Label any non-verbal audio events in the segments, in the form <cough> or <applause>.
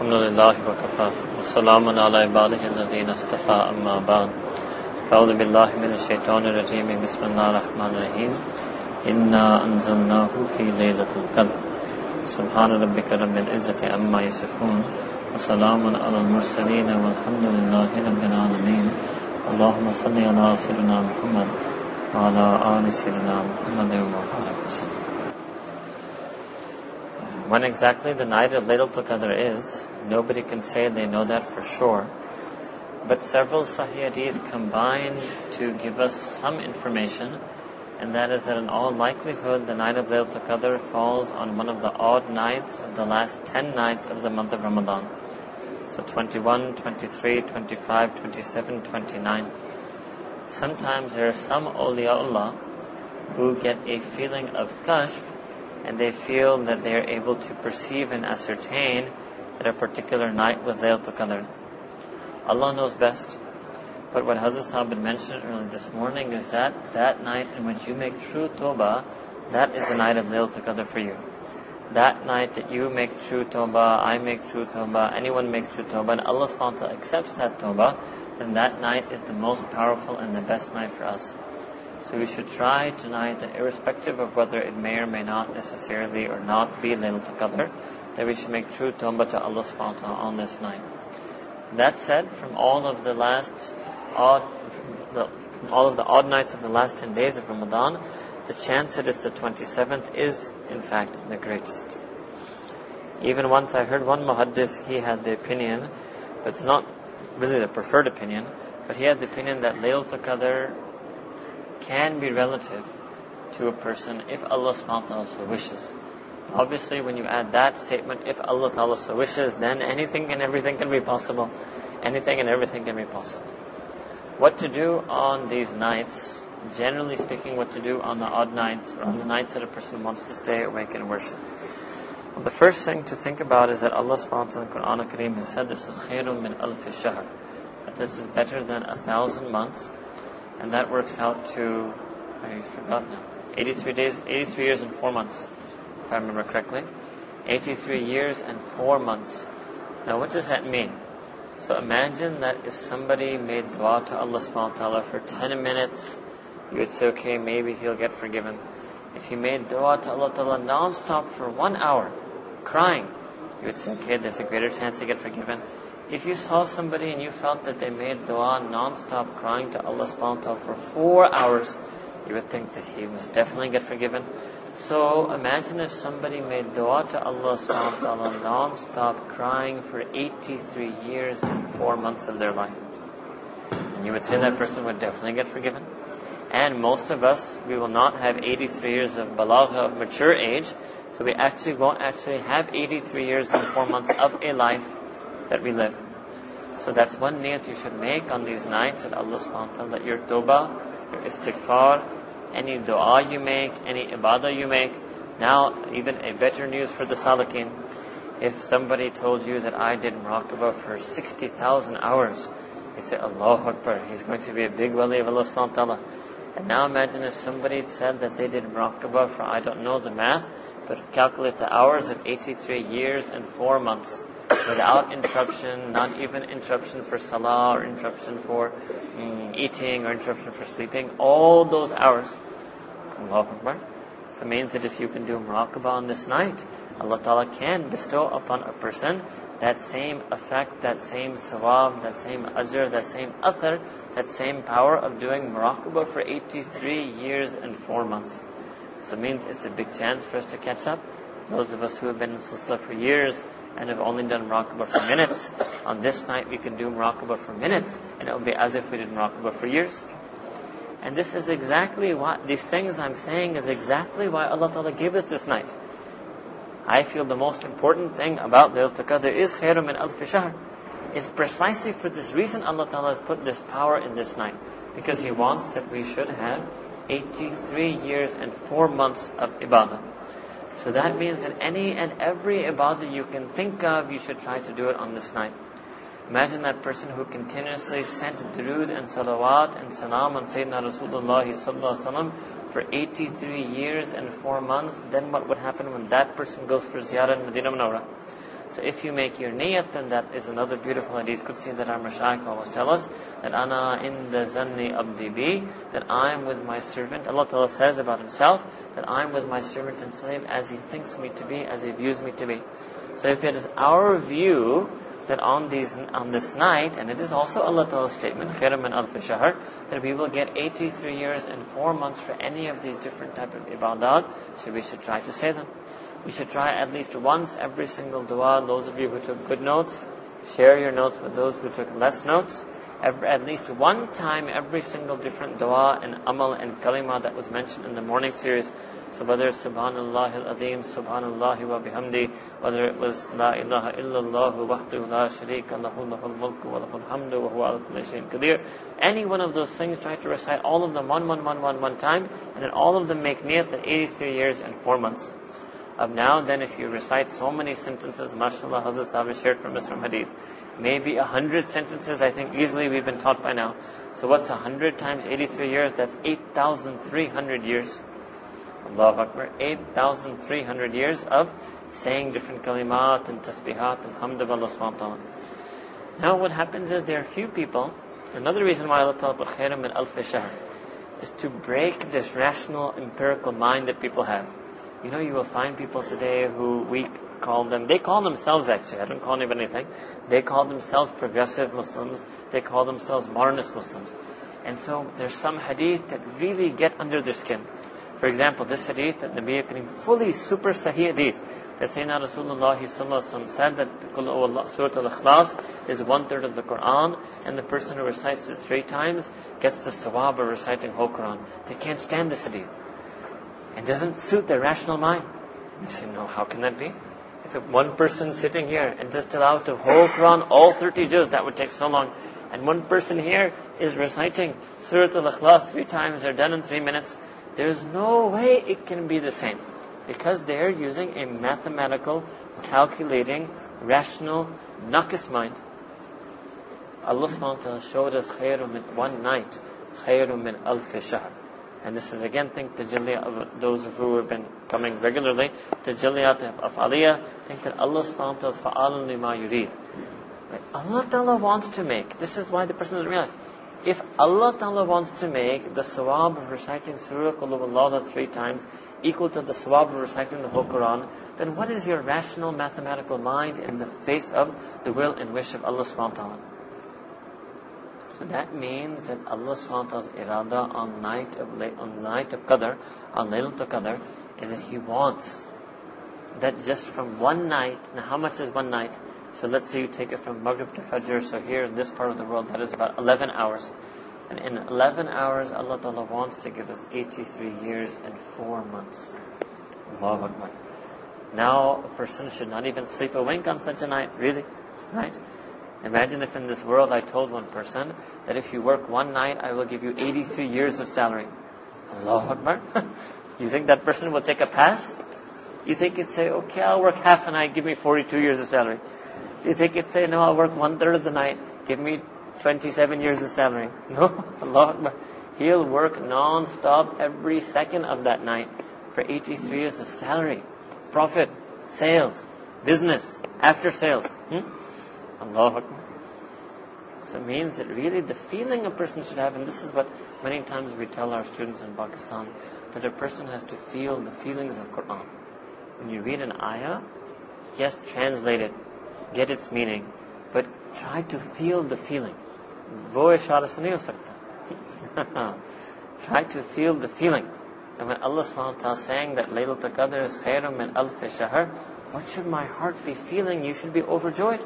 الحمد لله وكفى وسلام على عباده الذين اصطفى أما بعد أعوذ بالله من الشيطان الرجيم بسم الله الرحمن الرحيم إنا أنزلناه في ليلة القدر سبحان ربك رب العزة عما يصفون وسلام على المرسلين والحمد لله رب العالمين اللهم صل على سيدنا محمد وعلى آل سيدنا محمد وبارك وسلم When exactly the night of Laylatul Qadr is, nobody can say they know that for sure. But several Sahih Hadith combine to give us some information, and that is that in all likelihood the night of Laylatul Qadr falls on one of the odd nights of the last 10 nights of the month of Ramadan. So 21, 23, 25, 27, 29. Sometimes there are some awliyaullah who get a feeling of kashf and they feel that they are able to perceive and ascertain that a particular night was Laylatul Qadr. Allah knows best. But what Hazrat Sahib mentioned earlier this morning is that that night in which you make true tawbah, that is the night of Laylatul Qadr for you. That night that you make true tawbah, I make true tawbah, anyone makes true tawbah, and Allah subhanahu wa ta'ala accepts that tawbah, then that night is the most powerful and the best night for us. So we should try tonight that irrespective of whether it may or may not necessarily or not be Laylatul Qadr, that we should make true tawbah to Allah subhanahu wa ta'ala on this night. That said, from all of the last odd, the, all of the odd nights of the last 10 days of Ramadan, the chance that it's the 27th is, in fact, the greatest. Even once I heard one muhaddis, he had the opinion, but it's not really the preferred opinion, but he had the opinion that Laylatul Qadr can be relative to a person if Allah subhanahu so wishes. Obviously, when you add that statement, if Allah ta'ala so wishes, then anything and everything can be possible. Anything and everything can be possible. What to do on these nights, generally speaking, what to do on the odd nights, or on the nights that a person wants to stay awake and worship. Well, the first thing to think about is that Allah subhanahu wa ta'ala in Quran Kareem has said this is khairun min alf shahr. That this is better than a thousand months and that works out to, I forgot now, 83 days, 83 years and 4 months, if I remember correctly. 83 years and 4 months. Now what does that mean? So imagine that if somebody made dua to Allah subhanahu wa ta'ala for 10 minutes, you would say, okay, maybe he'll get forgiven. If he made dua to Allah ta'ala non-stop for one hour, crying, you would say, okay, there's a greater chance to get forgiven. If you saw somebody and you felt that they made dua non-stop crying to Allah subhanahu wa ta'ala for four hours, you would think that he must definitely get forgiven. So imagine if somebody made dua to Allah subhanahu wa ta'ala non-stop crying for 83 years and four months of their life. And you would say that person would definitely get forgiven. And most of us, we will not have 83 years of balagha, of mature age, so we actually won't actually have 83 years and four months of a life that we live. So that's one niyat you should make on these nights that Allah subhanahu wa ta'ala, that your tawbah, your istighfar, any dua you make, any ibadah you make. Now, even a better news for the salikin. If somebody told you that I did muraqabah for 60,000 hours, you say, Allahu Akbar, he's going to be a big wali of Allah subhanahu wa ta'ala. And now imagine if somebody said that they did muraqabah for, I don't know the math, but calculate the hours of 83 years and 4 months without interruption, not even interruption for salah or interruption for mm, eating or interruption for sleeping, all those hours. Akbar. So it means that if you can do muraqabah on this night, Allah Ta'ala can bestow upon a person that same effect, that same sawab, that same ajr, that same athar, that same power of doing muraqabah for 83 years and 4 months. So it means it's a big chance for us to catch up. Those of us who have been in Silsila for years, and have only done muraqabah for minutes. On this night, we can do muraqabah for minutes, and it will be as if we did muraqabah for years. And this is exactly what, these things I'm saying is exactly why Allah Ta'ala gave us this night. I feel the most important thing about the Qadr is khairum min alf shahr. It's precisely for this reason Allah Ta'ala has put this power in this night. Because He wants that we should have 83 years and 4 months of ibadah. So that means that any and every ibadah you can think of, you should try to do it on this night. Imagine that person who continuously sent durood and salawat and salam on Sayyidina Rasulullah for 83 years and 4 months, then what would happen when that person goes for ziyarah in Medina Munawwara? So if you make your niyat, then that is another beautiful hadith Qudsi that our Mashaykh always tell us, that ana inda zanni abdi bi, that I am with my servant. Allah Ta'ala says about himself, that I am with my servant and slave as he thinks me to be, as he views me to be. So if it is our view that on these on this night, and it is also Allah Ta'ala's statement, khairam min alf that we will get 83 years and 4 months for any of these different type of ibadat, so we should try to say them. We should try at least once every single dua. Those of you who took good notes, share your notes with those who took less notes. Every, at least one time every single different dua and amal and kalima that was mentioned in the morning series. So whether it's Subhanallah al-Azim, Subhanallah wa bihamdi, whether it was La ilaha illallah wahdahu la sharika lahu lahul mulku wa lahul hamdu wa huwa ala kulli shay'in. Any one of those things, try to recite all of them one, one, one, one, one time, and then all of them make niyat at 83 years and 4 months of now then if you recite so many sentences, mashallah, Hazrat Sahib shared from us from Hadith, maybe a hundred sentences, I think easily we've been taught by now. So what's a hundred times 83 years? That's 8,300 years. Allahu Akbar. 8,300 years of saying different kalimat and tasbihat and hamd of. Now what happens is there are few people, another reason why Allah Ta'ala put khairam min alf shahr, is to break this rational empirical mind that people have. You know, you will find people today who we call them, they call themselves actually, I don't call them anything, they call themselves progressive Muslims, they call themselves modernist Muslims. And so there's some hadith that really get under their skin. For example, this hadith that Nabi Karim, fully super sahih hadith, that Sayyidina Rasulullah said that Surah Al-Ikhlas is one third of the Quran, and the person who recites it three times gets the sawab of reciting whole Quran. They can't stand this hadith. It doesn't suit their rational mind. You say, no, how can that be? If one person sitting here and just allowed to whole Quran, all 30 juz, that would take so long. And one person here is reciting Surah Al-Ikhlas three times, they're done in three minutes. There's no way it can be the same. Because they're using a mathematical, calculating, rational, naqis mind. Allah ta'ala showed us khairum min one night, khairum min alf shahr. And this is again, think the Jiliyat of those who have been coming regularly, the Jiliyat of Aliyah, think that Allah subhanahu wa ta'ala is fa'alun lima. Allah Ta'ala wants to make, this is why the person doesn't realize, if Allah Ta'ala wants to make the sawab of reciting Surah Qulub three times equal to the sawab of reciting the whole Quran, then what is your rational mathematical mind in the face of the will and wish of Allah subhanahu wa ta'ala? That means that Allah subhanahu wa ta'ala's irada on night of on night of Qadr, on Laylatul Qadr, is that He wants that just from one night, now how much is one night? So let's say you take it from Maghrib to Fajr, so here in this part of the world that is about 11 hours. And in 11 hours, Allah Ta'ala wants to give us 83 years and 4 months. Allahu Akbar. Now, a person should not even sleep a wink on such a night, really, right? Imagine if in this world I told one person that if you work one night, I will give you 83 years of salary. Allahu Akbar. <laughs> you think that person will take a pass? You think he'd say, okay, I'll work half a night, give me 42 years of salary. You think he'd say, no, I'll work one third of the night, give me 27 years of salary. <laughs> No, Allah Akbar. He'll work non-stop every second of that night for 83 years of salary, profit, sales, business, after sales. Hmm? Allah Akbar. So it means that really the feeling a person should have, and this is what many times we tell our students in Pakistan, that a person has to feel the feelings of Quran. When you read an ayah, yes, translate it, get its meaning, but try to feel the feeling. वो <laughs> इशारे से नहीं हो सकता try to feel the feeling and when Allah subhanahu wa ta'ala is saying that Laylatul Qadr is khairum min alf shahr what should my heart be feeling you should be overjoyed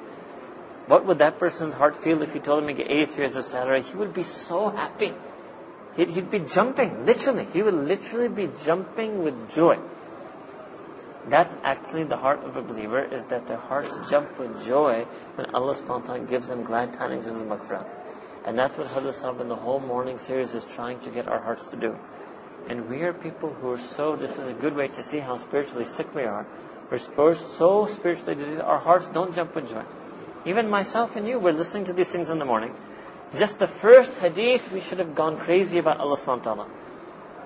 what would that person's heart feel if you told him he of salary? He would be so happy. He'd, he'd be jumping, literally. He would literally be jumping with joy. That's actually the heart of a believer, is that their hearts jump with joy when Allah subhanahu wa ta'ala gives them glad tidings of the maghfirah. And that's what Hazrat Sahib in the whole morning series is trying to get our hearts to do. And we are people who are so, this is a good way to see how spiritually sick we are. We're so spiritually diseased, our hearts don't jump with joy. Even myself and you, we're listening to these things in the morning. Just the first hadith, we should have gone crazy about Allah subhanahu wa ta'ala.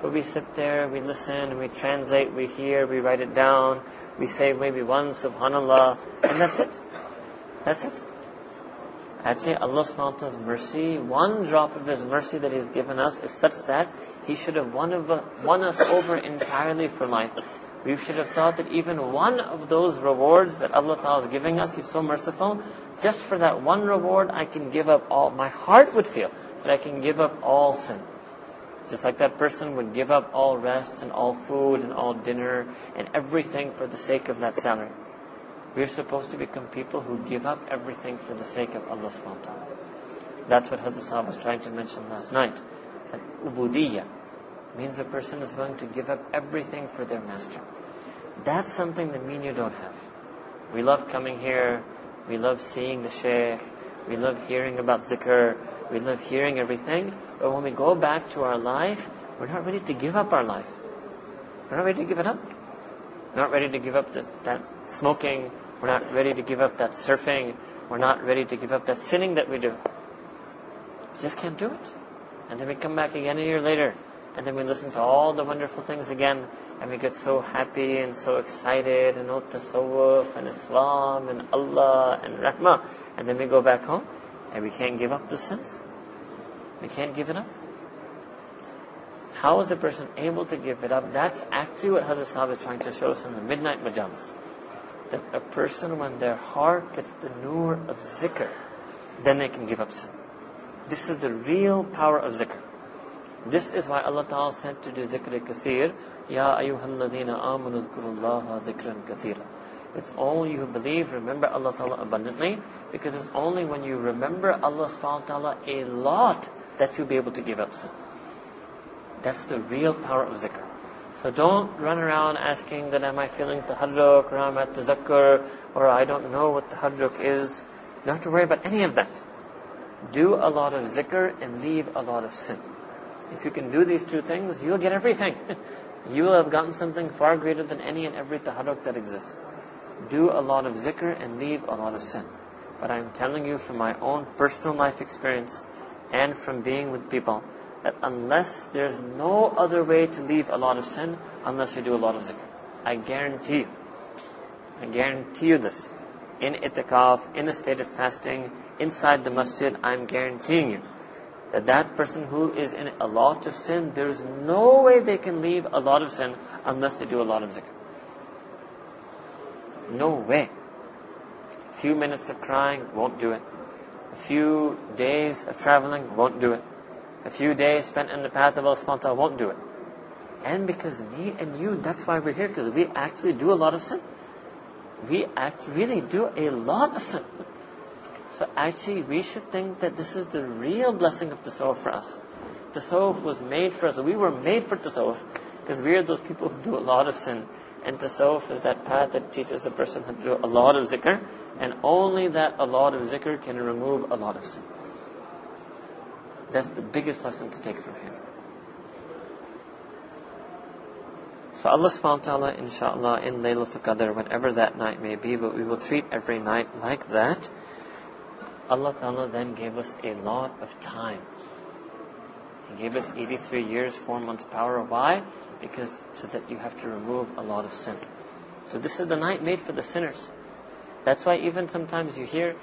But we sit there, we listen, we translate, we hear, we write it down, We say maybe one subhanallah, and that's it. That's it. Actually, Allah subhanahu wa ta'ala's mercy, one drop of His mercy that He's given us is such that He should have won, of, won us over entirely for life. We should have thought that even one of those rewards that Allah Ta'ala is giving us, He's so merciful, just for that one reward, I can give up all, my heart would feel that I can give up all sin. Just like that person would give up all rest and all food and all dinner and everything for the sake of that salary. We're supposed to become people who give up everything for the sake of Allah subhanahu wa ta'ala. That's what Hazrat Sahab was trying to mention last night. That ubudiyya means a person is willing to give up everything for their master. That's something that me and you don't have. We love coming here, we love seeing the shaykh, we love hearing about zikr, we love hearing everything, but when we go back to our life, we're not ready to give up our life. We're not ready to give it up. We're not ready to give up the, that smoking. We're not ready to give up that surfing. We're not ready to give up that sinning that we do. We just can't do it. And then we come back again a year later, and then we listen to all the wonderful things again, and we get so happy and so excited, and oh, tasawwuf, and Islam, and Allah, and rahmah. And then we go back home, and we can't give up the sins. We can't give it up. How is a person able to give it up? That's actually what Hazrat Sahib is trying to show us in the midnight majalis. That a person, when their heart gets the nur of zikr, then they can give up sin. This is the real power of zikr. This is why Allah Ta'ala said to do zikr kathir, Ya ayyuhalladhina amanu dhkurullaha dhikran kathira. It's only you who believe, remember Allah Ta'ala abundantly, because it's only when you remember Allah subhanahu wa ta'ala a lot that you'll be able to give up sin. That's the real power of zikr. So don't run around asking that am I feeling taharruk or am I at or I don't know what taharruk is. You don't have to worry about any of that. Do a lot of zikr and leave a lot of sin. If you can do these two things, you'll get everything. <laughs> you will have gotten something far greater than any and every taharruk that exists. Do a lot of zikr and leave a lot of sin. But I'm telling you from my own personal life experience and from being with people that unless there's no other way to leave a lot of sin, unless you do a lot of zikr. I guarantee you. I guarantee you this. In itikaf, in a state of fasting, inside the masjid, I'm guaranteeing you that that person who is in a lot of sin, there's no way they can leave a lot of sin unless they do a lot of zikr. No way. A few minutes of crying won't do it. A few days of traveling won't do it. A few days spent in the path of Allah won't do it. And because me and you, that's why we're here, because we actually do a lot of sin. We act really do a lot of sin. So actually, we should think that this is the real blessing of tasawwuf for us. Tasawwuf was made for us. We were made for tasawwuf because we are those people who do a lot of sin. And tasawwuf is that path that teaches a person how to do a lot of zikr, and only that a lot of zikr can remove a lot of sin. That's the biggest lesson to take from him. So Allah subhanahu wa ta'ala, inshallah, in Laylatul Qadr, whenever that night may be, but we will treat every night like that. Allah ta'ala then gave us a lot of time. He gave us 83 years, 4 months power. Why? Because so that you have to remove a lot of sin. So this is the night made for the sinners. That's why even sometimes you hear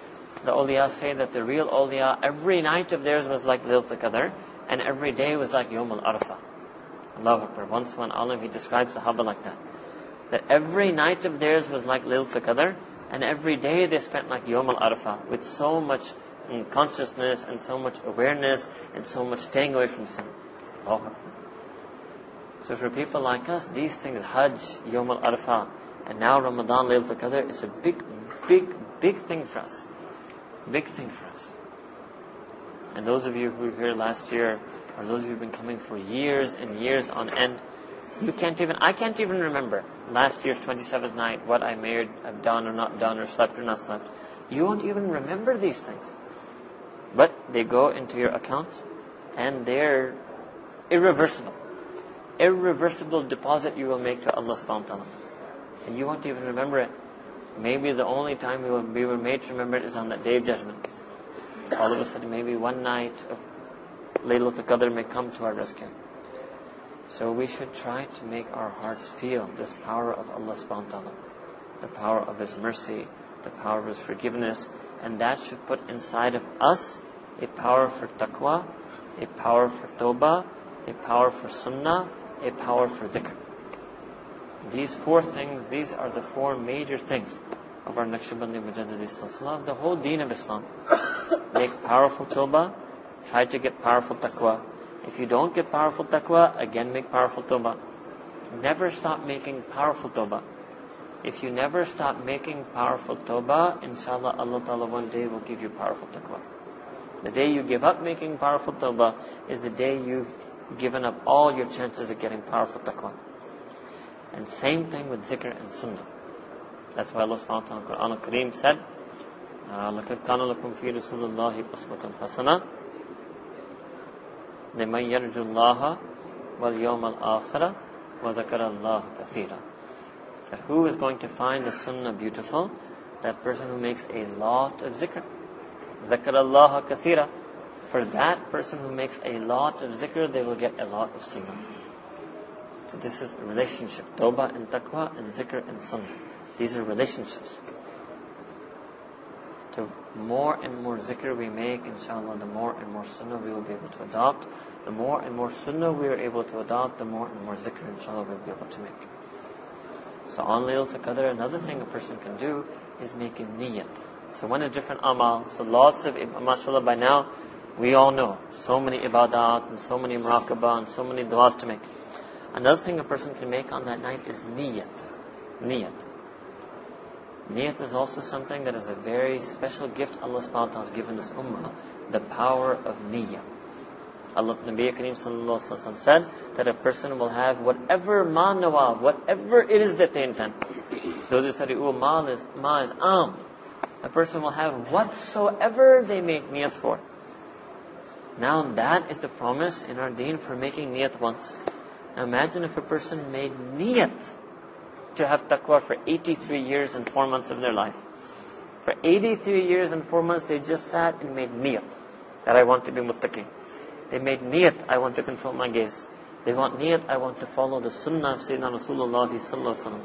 the awliya say that the real awliya, every night of theirs was like Laylatul Qadr, and every day was like Yom al-Arafah. Allahu Akbar. Once one alim, he describes Sahaba like that. That every night of theirs was like Laylatul Qadr, and every day they spent like Yom al-Arafah, with so much mm, consciousness and so much awareness and so much staying away from sin. So for people like us, these things, Hajj, Yom al-Arafah, and now Ramadan, Laylatul Qadr, is a big, big, big thing for us. Big thing for us. And those of you who were here last year, or those of you who've been coming for years and years on end, you can't even, I can't even remember last year's 27th night, what I may have done or not done, or slept or not slept. You won't even remember these things. But they go into your account, and they're irreversible. Irreversible deposit you will make to Allah subhanahu wa ta'ala. And you won't even remember it. Maybe the only time we, will, be made to remember it is on that day of judgment. All of a sudden, maybe one night of Laylatul Qadr may come to our rescue. So we should try to make our hearts feel this power of Allah subhanahu wa ta'ala. the power of His mercy, the power of His forgiveness, and that should put inside of us a power for taqwa, a power for tawbah, a power for sunnah, a power for dhikr. These four things, these are the four major things of our Naqshbandi Mujaddidi Silsila, the whole deen of Islam. <coughs> Make powerful tawbah, try to get powerful taqwa. If you don't get powerful taqwa, again make powerful tawbah. Never stop making powerful tawbah. If you never stop making powerful tawbah, inshallah Allah Ta'ala one day will give you powerful taqwa. The day you give up making powerful tawbah is the day you've given up all your chances of getting powerful taqwa. And same thing with zikr and sunnah. That's why Allah subhanahu wa ta'ala in Quran al-Kareem said, لَقَدْ كَانَ لَكُمْ فِي رَسُولِ اللَّهِ أُسْوَةٌ حَسَنَةٌ لمن يرجو الله واليوم الآخرة وذكر الله كثيرا who is going to find the sunnah beautiful? That person who makes a lot of zikr. ذكر الله كثيرا For that person who makes a lot of zikr, they will get a lot of sunnah. So this is a relationship. Tawbah and taqwa and zikr and sunnah. These are relationships. The more and more zikr we make, inshallah, the more and more sunnah we will be able to adopt. The more and more sunnah we are able to adopt, the more and more zikr, inshallah, we'll be able to make. So on Laylatul Qadr, another thing a person can do is make a niyat. So one is different amal. So lots of, mashallah, by now, we all know so many ibadat and so many muraqabah and so many du'as to make. Another thing a person can make on that night is niyat. Niyat. Niyat is also something that is a very special gift Allah subhanahu wa ta'ala has given this ummah. The power of niyyah. Allah Nabi Kareem sallallahu said that a person will have whatever ma nawa, whatever it is that they intend. Those who study, oh, ma is, ma is am. A person will have whatsoever they make niyat for. Now that is the promise in our deen for making niyat once. Now imagine if a person made niyat to have taqwa for 83 years and 4 months of their life. For 83 years and 4 months they just sat and made niyat that I want to be muttaqi. They made niyat, I want to control my gaze. They want niyat, I want to follow the sunnah of Sayyidina Rasulullah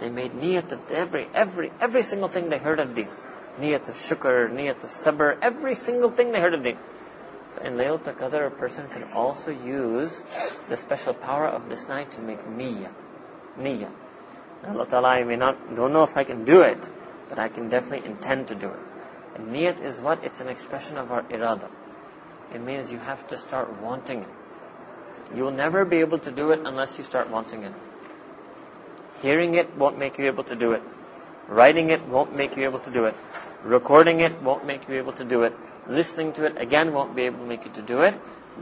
They made niyat of every, every, every single thing they heard of deen. Niyat of shukr, niyat of sabr, every single thing they heard of deen. So in Laylatul Qadr, a person can also use the special power of this night to make niyyah. Niyyah. Allah Ta'ala, I may not, don't know if I can do it, but I can definitely intend to do it. And niyat is what? It's an expression of our irada. It means you have to start wanting it. You will never be able to do it unless you start wanting it. Hearing it won't make you able to do it. Writing it won't make you able to do it. Recording it won't make you able to do it listening to it again won't be able to make you to do it.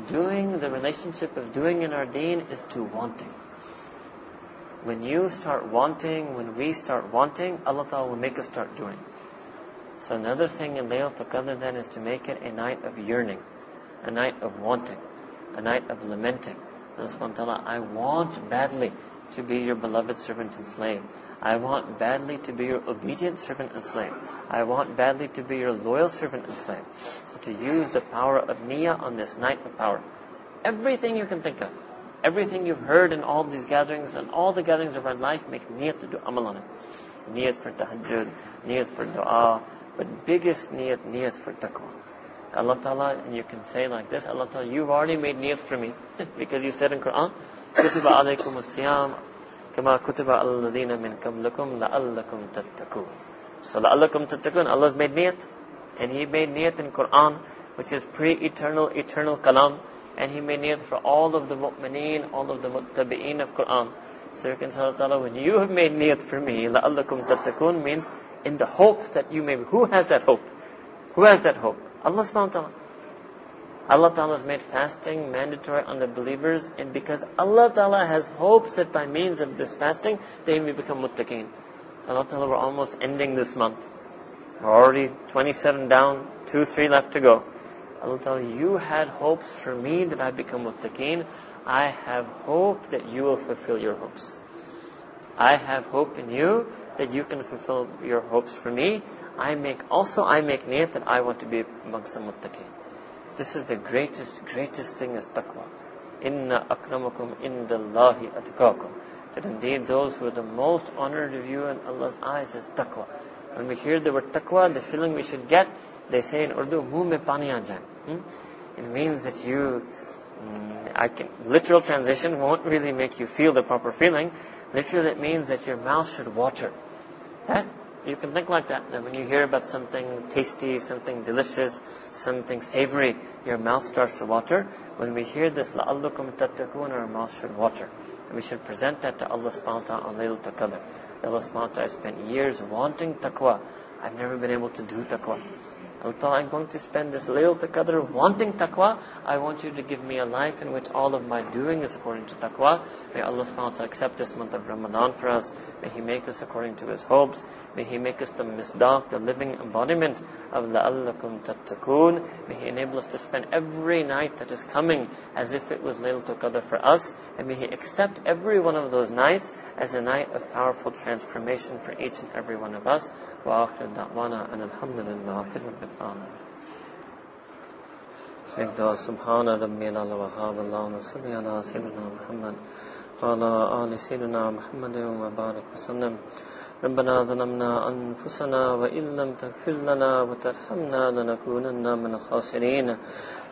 Doing, the relationship of doing in our deen is to wanting. When you start wanting, when we start wanting, Allah Ta'ala will make us start doing. So another thing in Laylatul Qadr then is to make it a night of yearning, a night of wanting, a night of lamenting. Allah I want badly to be your beloved servant and slave. I want badly to be your obedient servant and slave. I want badly to be your loyal servant and slave. To use the power of niyyah on this night of power. Everything you can think of, Everything you've heard in all these gatherings and all the gatherings of our life, make niyat to do amal on it. Niyat for tahajjud, niyat for dua, but biggest niyat, niyat for taqwa. Allah Ta'ala, and you can say like this, Allah Ta'ala, you've already made niyat for me, <laughs> because you said in Quran, كُتِبَ عَلَيْكُمُ الصِّيَامُ كَمَا كُتِبَ الَّذِينَ مِنْ قَبْلِكُمْ لَعَلَّكُمْ تَتَّقُونَ So لَعَلَّكُمْ تَتَّقُونَ, Allah's made niyat, and He made niyat in Quran, which is pre-eternal, eternal kalam, and He made niyat for all of the mu'mineen, all of the muttabi'een of Quran. So you can Allah when you have made niyat for me, la'allakum tattaqun means in the hope that you may be. Who has that hope? Who has that hope? Allah subhanahu wa ta'ala. Allah Ta'ala has made fasting mandatory on the believers and because Allah Ta'ala has hopes that by means of this fasting they may become muttaqeen. Allah Ta'ala, we're almost ending this month. We're already 27 down, 2, 3 left to go. Allah Ta'ala, you had hopes for me that I become muttaqeen. I have hope that you will fulfill your hopes. I have hope in you that you can fulfill your hopes for me. I make, also I make niyat that I want to be amongst the muttaqeen. This is the greatest, greatest thing is taqwa. Inna akramakum indallahi atqakum. that indeed those who are the most honored of you in Allah's eyes is taqwa. When we hear the word taqwa, the feeling we should get, they say in Urdu, muh mein pani Hmm? It means that you, mm, I can, literal translation won't really make you feel the proper feeling. Literally it means that your mouth should water. Right? You can think like that, that when you hear about something tasty, something delicious, something savory, your mouth starts to water. When we hear this, لَأَلَّكُمْ تَتَّقُونَ our mouth should water. And we should present that to Allah subhanahu wa ta'ala on Laylatul Qadr. Allah subhanahu wa ta'ala spent years wanting taqwa. I've never been able to do taqwa. Allah I'm going to spend this Laylatul Qadr wanting taqwa. I want you to give me a life in which all of my doing is according to taqwa. May Allah subhanahu wa ta'ala accept this month of Ramadan for us. May He make us according to His hopes. May He make us the misdaq, the living embodiment of la'allakum tattaqoon. May He enable us to spend every night that is coming as if it was Laylatul Qadr for us And may He accept every one of those nights as a night of powerful transformation for each and every one of us. وآخر دعوانا أن الحمد لله رب العالمين اقدر سبحان ربي العلى وهاب اللهم صل على سيدنا محمد وعلى آل سيدنا محمد وبارك وسلم ربنا ظلمنا أنفسنا وإن لم تغفر لنا وترحمنا لنكونن من الخاسرين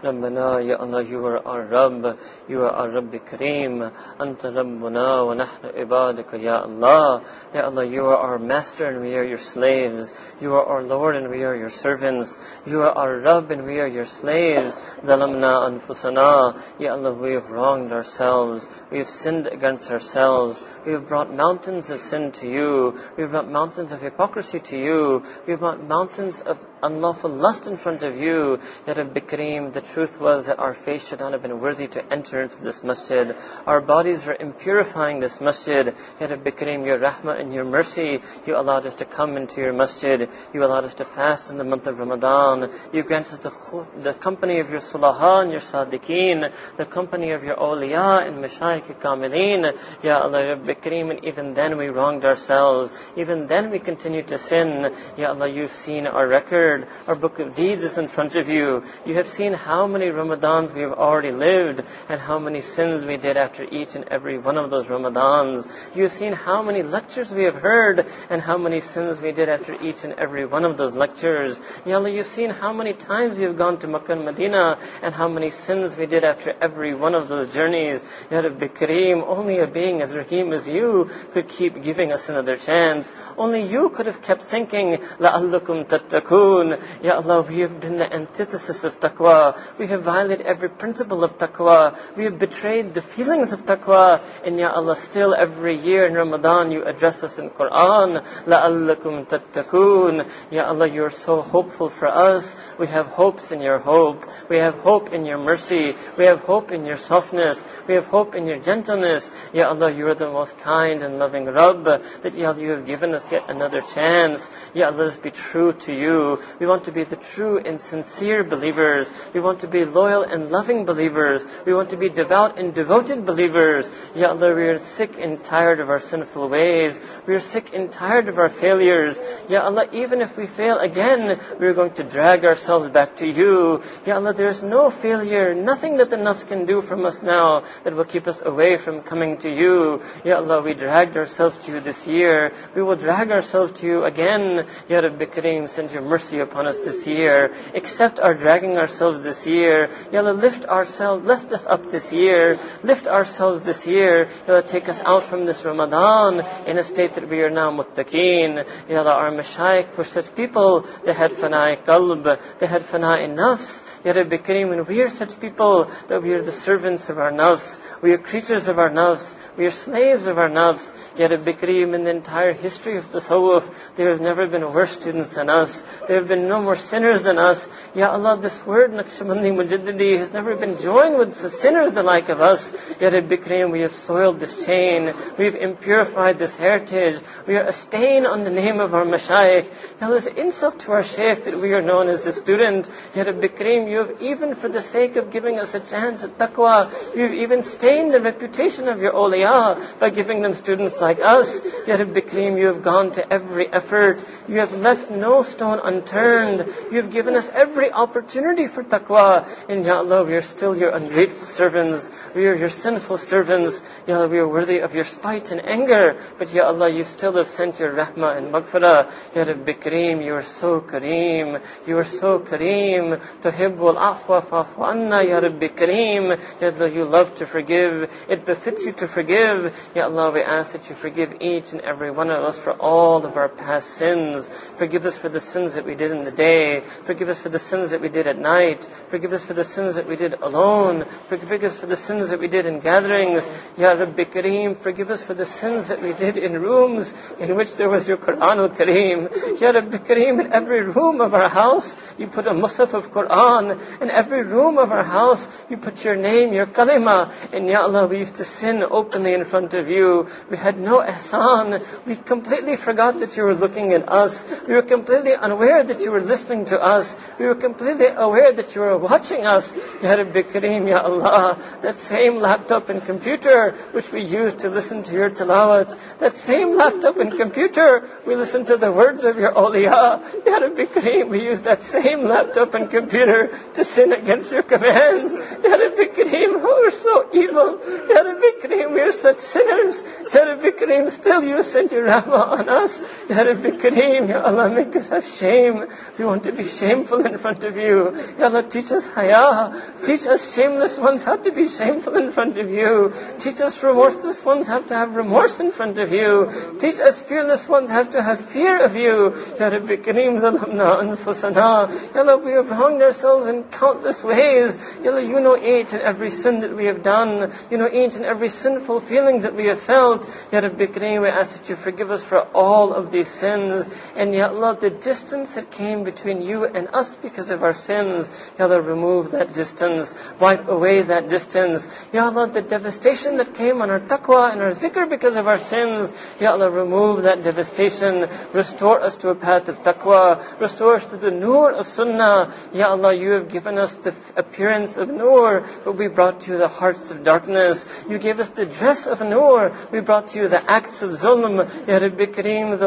ربنا يا الله you are our Rabb you are our Rabb Kareem أنت ربنا ونحن عبادك يا الله Ya Allah you are our master and we are your slaves you are our Lord and we are your servants you are our Rabb and we are your slaves ظلمنا أنفسنا Ya Allah we have wronged ourselves we have sinned against ourselves we have brought mountains of sin to you we have brought mountains of hypocrisy to you we have brought mountains of unlawful lust in front of you. Ya Rabbi Kareem, the truth was that our face should not have been worthy to enter into this masjid. Our bodies were impurifying this masjid. Ya Rabbi Kareem, your rahmah and your mercy, you allowed us to come into your masjid. You allowed us to fast in the month of Ramadan. You granted the, the company of your sulaha and your sadiqeen, the company of your awliya and mashayikh kamilin. Ya Allah, Kareem, and even then we wronged ourselves. Even then we continued to sin. Ya Allah, you've seen our record our book of deeds is in front of you. You have seen how many Ramadans we have already lived and how many sins we did after each and every one of those Ramadans. You have seen how many lectures we have heard and how many sins we did after each and every one of those lectures. Ya Allah, you've seen how many times we have gone to Makkah and Medina and how many sins we did after every one of those journeys. Ya Rabbi Kareem, only a being as Rahim as you could keep giving us another chance. Only you could have kept thinking, لَعَلَّكُمْ تَتَّقُونَ يعملون Ya Allah we have been the antithesis of taqwa. We have violated every principle of taqwa. We have betrayed the feelings of taqwa. And Ya Allah still every year in Ramadan you address us in Quran La لَعَلَّكُمْ تَتَّقُونَ Ya Allah you are so hopeful for us. We have hopes in your hope. We have hope in your mercy. We have hope in your softness. We have hope in your gentleness. Ya Allah you are the most kind and loving Rabb that Ya Allah you have given us yet another chance. Ya Allah let us be true to you. We want to be the true and sincere believers. We want to be loyal and loving believers. We want to be devout and devoted believers. Ya Allah, we are sick and tired of our sinful ways. We are sick and tired of our failures. Ya Allah, even if we fail again, we are going to drag ourselves back to you. Ya Allah, there is no failure, nothing that the nafs can do from us now that will keep us away from coming to you. Ya Allah, we dragged ourselves to you this year. We will drag ourselves to you again. Ya Rabbi Kareem, send your mercy upon us this year. Accept our dragging ourselves this year. Ya Allah, lift ourselves, lift us up this year. Lift ourselves this year. Ya Allah, take us out from this Ramadan in a state that we are now muttaqeen. Ya Allah, our mashayikh were such people, they had fanai qalb, they had fanai nafs. Ya Rabbi Kareem, and we are such people that we are the servants of our nafs. We are creatures of our nafs. We are slaves of our nafs. Ya Rabbi Kareem, in the entire history of the Tasawwuf, there have never been worse students than us. There have been no more sinners than us. Ya Allah, this word, Naqshbandi Mujaddidi, has never been joined with the sinners the like of us. Ya Rabbi Kareem, we have soiled this chain. We have impurified this heritage. We are a stain on the name of our mashayikh. Ya an insult to our shaykh that we are known as a student. Ya Rabbi Kareem, you have even for the sake of giving us a chance at taqwa, you have even stained the reputation of your awliya by giving them students like us. Ya Rabbi Kareem, you have gone to every effort. You have left no stone unturned turned. You have given us every opportunity for taqwa. And Ya Allah, we are still your ungrateful servants. We are your sinful servants. Ya Allah, we are worthy of your spite and anger. But Ya Allah, you still have sent your rahmah and maghfirah. Ya Rabbi Kareem, you are so Kareem. You are so Kareem. Tuhibbul afwa fa'fu anna, Ya Rabbi Kareem. Ya Allah, you love to forgive. It befits you to forgive. Ya Allah, we ask that you forgive each and every one of us for all of our past sins. Forgive us for the sins that we did in the day. Forgive us for the sins that we did at night. Forgive us for the sins that we did alone. Forgive us for the sins that we did in gatherings. Ya Rabbi Kareem, forgive us for the sins that we did in rooms in which there was your Quran al-Kareem. Ya Rabbi Kareem, in every room of our house, you put a musaf of Quran. In every room of our house, you put your name, your kalima. And Ya Allah, we used to sin openly in front of you. We had no ihsan. We completely forgot that you were looking at us. We were completely unaware that you were listening to us. We were completely aware that you were watching us. Ya Rabbi Kareem, Ya Allah, that same laptop and computer which we used to listen to your tilawat, that same laptop and computer, we listen to the words of your awliya. Ya Rabbi Kareem, we use that same laptop and computer to sin against your commands. Ya Rabbi Kareem, we are so evil. Ya Rabbi Kareem, we are such sinners. Ya Rabbi Kareem, still you sent your rahmah on us. Ya Rabbi Kareem, Ya Allah, make us have shame. We want to be shameful in front of you. Ya Allah, teach us haya. Teach us shameless ones how to be shameful in front of you. Teach us remorseless ones how to have remorse in front of you. Teach us fearless ones how to have fear of you. Ya Rabbi Kareem, zalamna anfusana. Ya Allah, we have wronged ourselves in countless ways. Ya Allah, you know each and every sin that we have done. You know each and every sinful feeling that we have felt. Ya Rabbi Kareem, we ask that you forgive us for all of these sins. And Ya Allah, the distance that came between you and us because of our sins, Ya Allah, remove that distance. Wipe away that distance. Ya Allah, the devastation that came on our taqwa and our zikr because of our sins, Ya Allah, remove that devastation. Restore us to a path of taqwa. Restore us to the nur of sunnah. Ya Allah, you have given us the appearance of nur, but we brought to you the hearts of darkness. You gave us the dress of nur. We brought to you the acts of zulm. Ya Rabbi Kareem.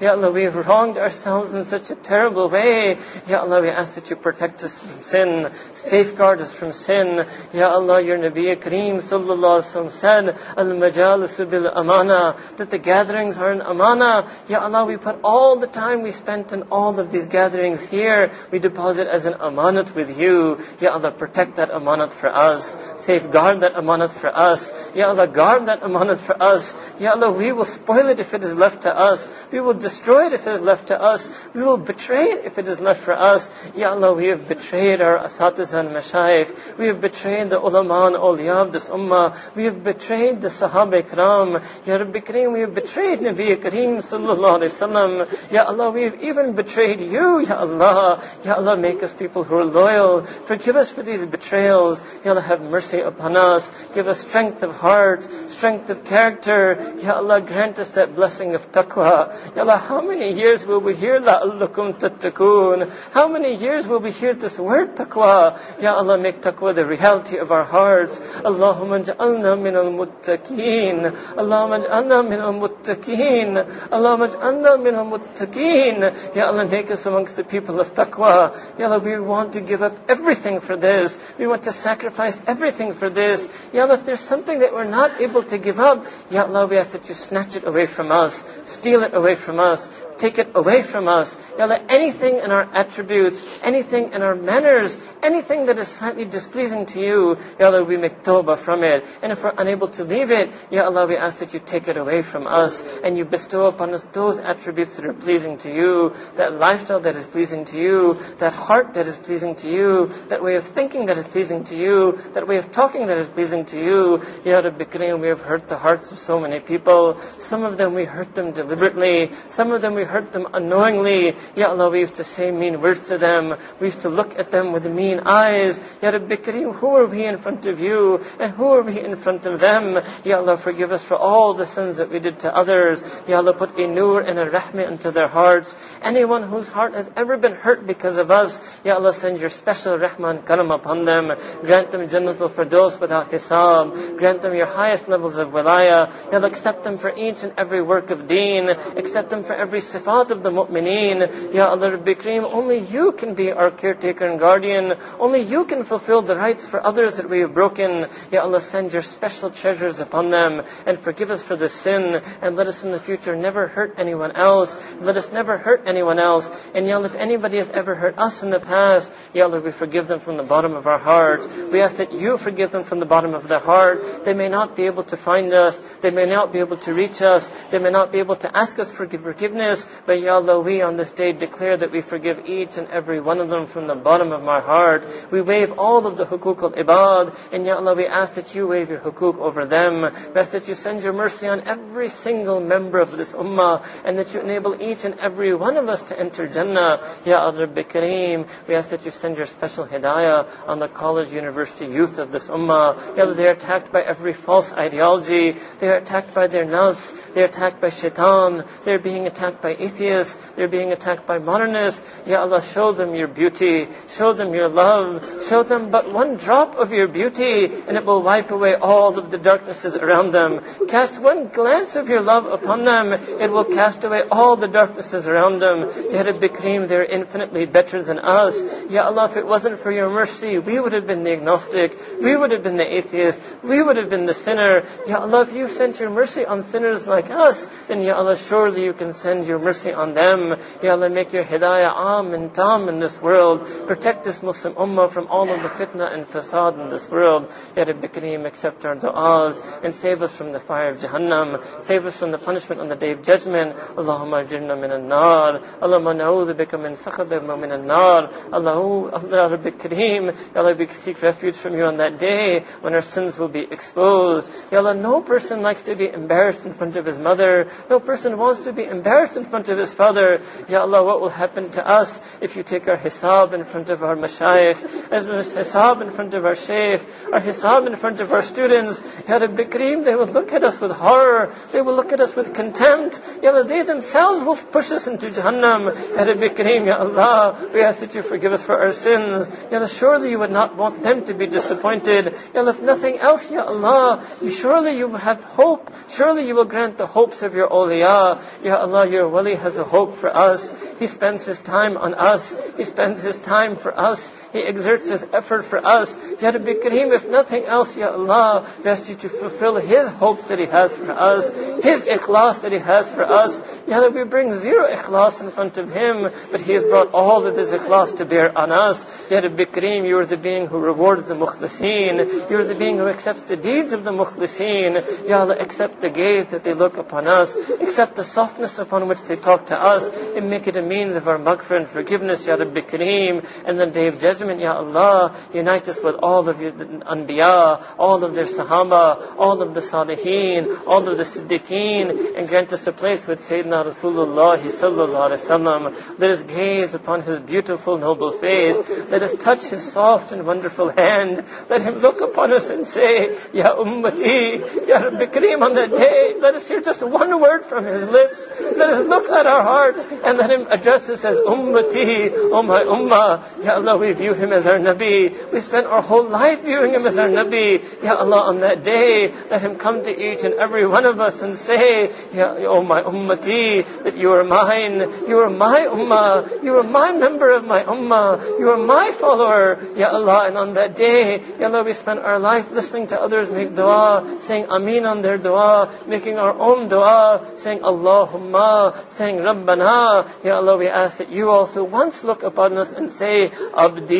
Ya Allah, we have wronged ourselves in such a terrible way. Ya Allah, we ask that you protect us from sin, safeguard us from sin. Ya Allah, your Nabi Kareem sallallahu alaihi wasallam said, al-majalisu bil amana, that the gatherings are an amana. Ya Allah, we put all the time we spent in all of these gatherings here, we deposit as an amanat with you. Ya Allah, protect that amanat for us. Safeguard that amanat for us. Ya Allah, guard that amanat for us. Ya Allah, we will spoil it if it is left to us. We will destroy it if it is left to us. We will betray it if it is not for us. Ya Allah, we have betrayed our asatiz and mashayikh. We have betrayed the ulama and awliya of this ummah. We have betrayed the sahaba ikram. Ya Rabbi Kareem, we have betrayed Nabi Kareem sallallahu alayhi wasallam. Ya Allah, we have even betrayed you, Ya Allah. Ya Allah, make us people who are loyal. Forgive us for these betrayals. Ya Allah, have mercy upon us. Give us strength of heart, strength of character. Ya Allah, grant us that blessing of taqwa. Ya Allah, how many years will we hear la'allakum tattakun? How many years will we hear this word taqwa? Ya Allah, make taqwa the reality of our hearts. Allahumma ja'alna min al-muttaqeen. Allahumma ja'alna min al-muttaqeen. Allahumma ja'alna min al-muttaqeen. Ya Allah, make us amongst the people of taqwa. Ya Allah, we want to give up everything for this. We want to sacrifice everything for this. Ya Allah, if there's something that we're not able to give up, Ya Allah, we ask that you snatch it away from us, steal it away from us, take it away from us. Ya Allah, anything in our attributes, anything in our manners, anything that is slightly displeasing to you, Ya Allah, we make tawbah from it. And if we're unable to leave it, Ya Allah, we ask that you take it away from us and you bestow upon us those attributes that are pleasing to you, that lifestyle that is pleasing to you, that heart that is pleasing to you, that way of thinking that is pleasing to you, that way of talking that is pleasing to you. Ya Rabbi Kareem, we have hurt the hearts of so many people. Some of them we hurt them deliberately. Some of them we hurt them unknowingly. Ya Allah, we used to say mean words to them. We used to look at them with mean eyes. Ya Rabbi Kareem, who are we in front of you? And who are we in front of them? Ya Allah, forgive us for all the sins that we did to others. Ya Allah, put a nur and a rahmah into their hearts. Anyone whose heart has ever been hurt because of us, Ya Allah, send your special rahmah and karam upon them. Grant them Jannatul Firdaus without hisab. Grant them your highest levels of wilaya. Ya Allah, accept them for each and every work of deen. Accept them for every sifat of the mu'mineen. Ya Allah Rabbi Kareem, only you can be our caretaker and guardian. Only you can fulfill the rights for others that we have broken. Ya Allah, send your special treasures upon them and forgive us for the sin and let us in the future never hurt anyone else. Let us never hurt anyone else. And Ya Allah, if anybody has ever hurt us in the past, Ya Allah, we forgive them from the bottom of our heart. We ask that you forgive them from the bottom of their heart. They may not be able to find us. They may not be able to reach us. They may not be able to ask us for forgiveness. But Ya Allah, we on this day declare that we forgive each and every one of them from the bottom of our heart. We waive all of the hukuk al ibad. And Ya Allah, we ask that you waive your hukuk over them. We ask that you send your mercy on every single member of this ummah. And that you enable each and every one of us to enter Jannah. Ya Allah, Kareem, we ask that you send your special hidayah on the college, university youth of this ummah. Ya Allah, they are attacked by every false ideology. They are attacked by their nafs. They are attacked by shaitan. They are being attacked by atheists. They are being attacked by modernists. Ya Allah, show them your beauty. Show them your love. Show them but one drop of your beauty and it will wipe away all of the darknesses around them. Cast one glance of your love upon them. It will cast away all the darknesses around them. Ya Rabbi Kareem, they're infinitely better than us. Ya Allah, if it wasn't for your mercy, we would have been the agnostic. We would have been the atheist. We would have been the sinner. Ya Allah, if you sent your mercy on sinners like us, then Ya Allah, surely you can send your mercy on them. Ya Allah, make your hidayah am and tam in this world. Protect this Muslim ummah from all of the fitna and fasad in this world. Ya Rabbi Kareem, accept our du'as and save us from the fire of Jahannam. Save us from the punishment on the day of judgment. Allahumma jirna min al-nar. Allahumma na'udhu bika min sakhadim min al-nar. Allahu, Allah Rabbi Kareem. Ya Allah, we seek refuge from you on that day when our sins will be exposed. Ya Allah, no person likes to be embarrassed in front of his mother. No person wants to be embarrassed in front of his father. Ya Allah, what will happen to us if you take our hisab in front of our mashayikh, as well as hisab in front of our shaykh, our hisab in front of our students. Ya Rabbi Kareem, they will look at us with horror. They will look at us with contempt. Ya they themselves will push us into Jahannam. Ya Rabbi Kareem, Ya Allah, we ask that you forgive us for our sins. Ya Allah, surely you would not want them to be disappointed. Ya Allah, if nothing else, Ya Allah, surely you have hope. Surely you will grant the hopes of your awliya. Ya Allah, your wali has a hope for us. He spends his time on us. He spends his time for us. He exerts his effort for us. Ya Rabbi Kareem, if nothing else, Ya Allah, we ask you to fulfill his hopes that he has for us, his ikhlas that he has for us. Ya we bring zero ikhlas in front of him, but he has brought all of his ikhlas to bear on us. Ya Rabbi Kareem, you are the being who rewards the mukhlisin. You are the being who accepts the deeds of the mukhlisin. Ya Allah, accept the gaze that they look upon us. Accept the softness upon which they talk to us. And make it a means of our maghfirah and forgiveness, Ya Rabbi Kareem. And the day of judgment, Ya Allah, unite us with all of your anbiya, all of their sahaba, all of the salihin, all of the siddiqeen, and grant us a place with Sayyidina Rasulullah sallallahu alaihi wasallam. Let us gaze upon his beautiful, noble face. Let us touch his soft and wonderful hand. Let him look upon us and say, Ya Ummati, Ya Rabbi Kareem on that day. Let us hear just one word from his lips. Let us look at our heart and let him address us as Ummati, oh my Ummah. Ya Allah, we view him as our Nabi. We spent our whole life viewing him as our Nabi. Ya Allah, on that day, let him come to each and every one of us and say, Ya, oh my Ummati, that you are mine. You are my Ummah. You are my member of my Ummah. You are my follower. Ya Allah, and on that day, Ya Allah, we spent our life listening to others make dua, saying Amin on their dua, making our own dua, saying Allahumma, saying Rabbana. Ya Allah, we ask that you also once look upon us and say, Abdi.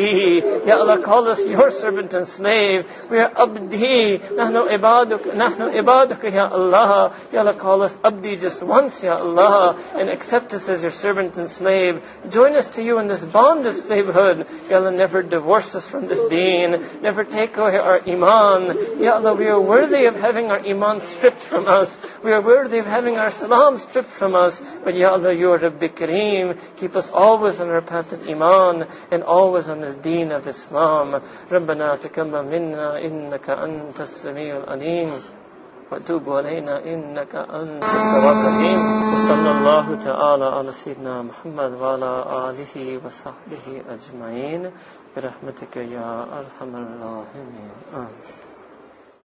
Ya Allah, call us your servant and slave. We are Abdi. Nahnu ibaduk, nahnu ibaduk, Ya Allah. Ya Allah, call us Abdi just once, Ya Allah, and accept us as your servant and slave. Join us to you in this bond of slavehood. Ya Allah, never divorce us from this deen. Never take away our iman. Ya Allah, we are worthy of having our iman stripped from us. We are worthy of having our salam stripped from us. But Ya Allah, you are Rabbi Kareem. Keep us always on our path of iman and always on the deen of Islam. ربنا تقبل منا إنك أنت السميع العليم. وتوب علينا إنك أنت التواب الرحيم. وصلى الله تعالى على سيدنا محمد وعلى آله وصحبه أجمعين. برحمتك يا أرحم الراحمين. آمين.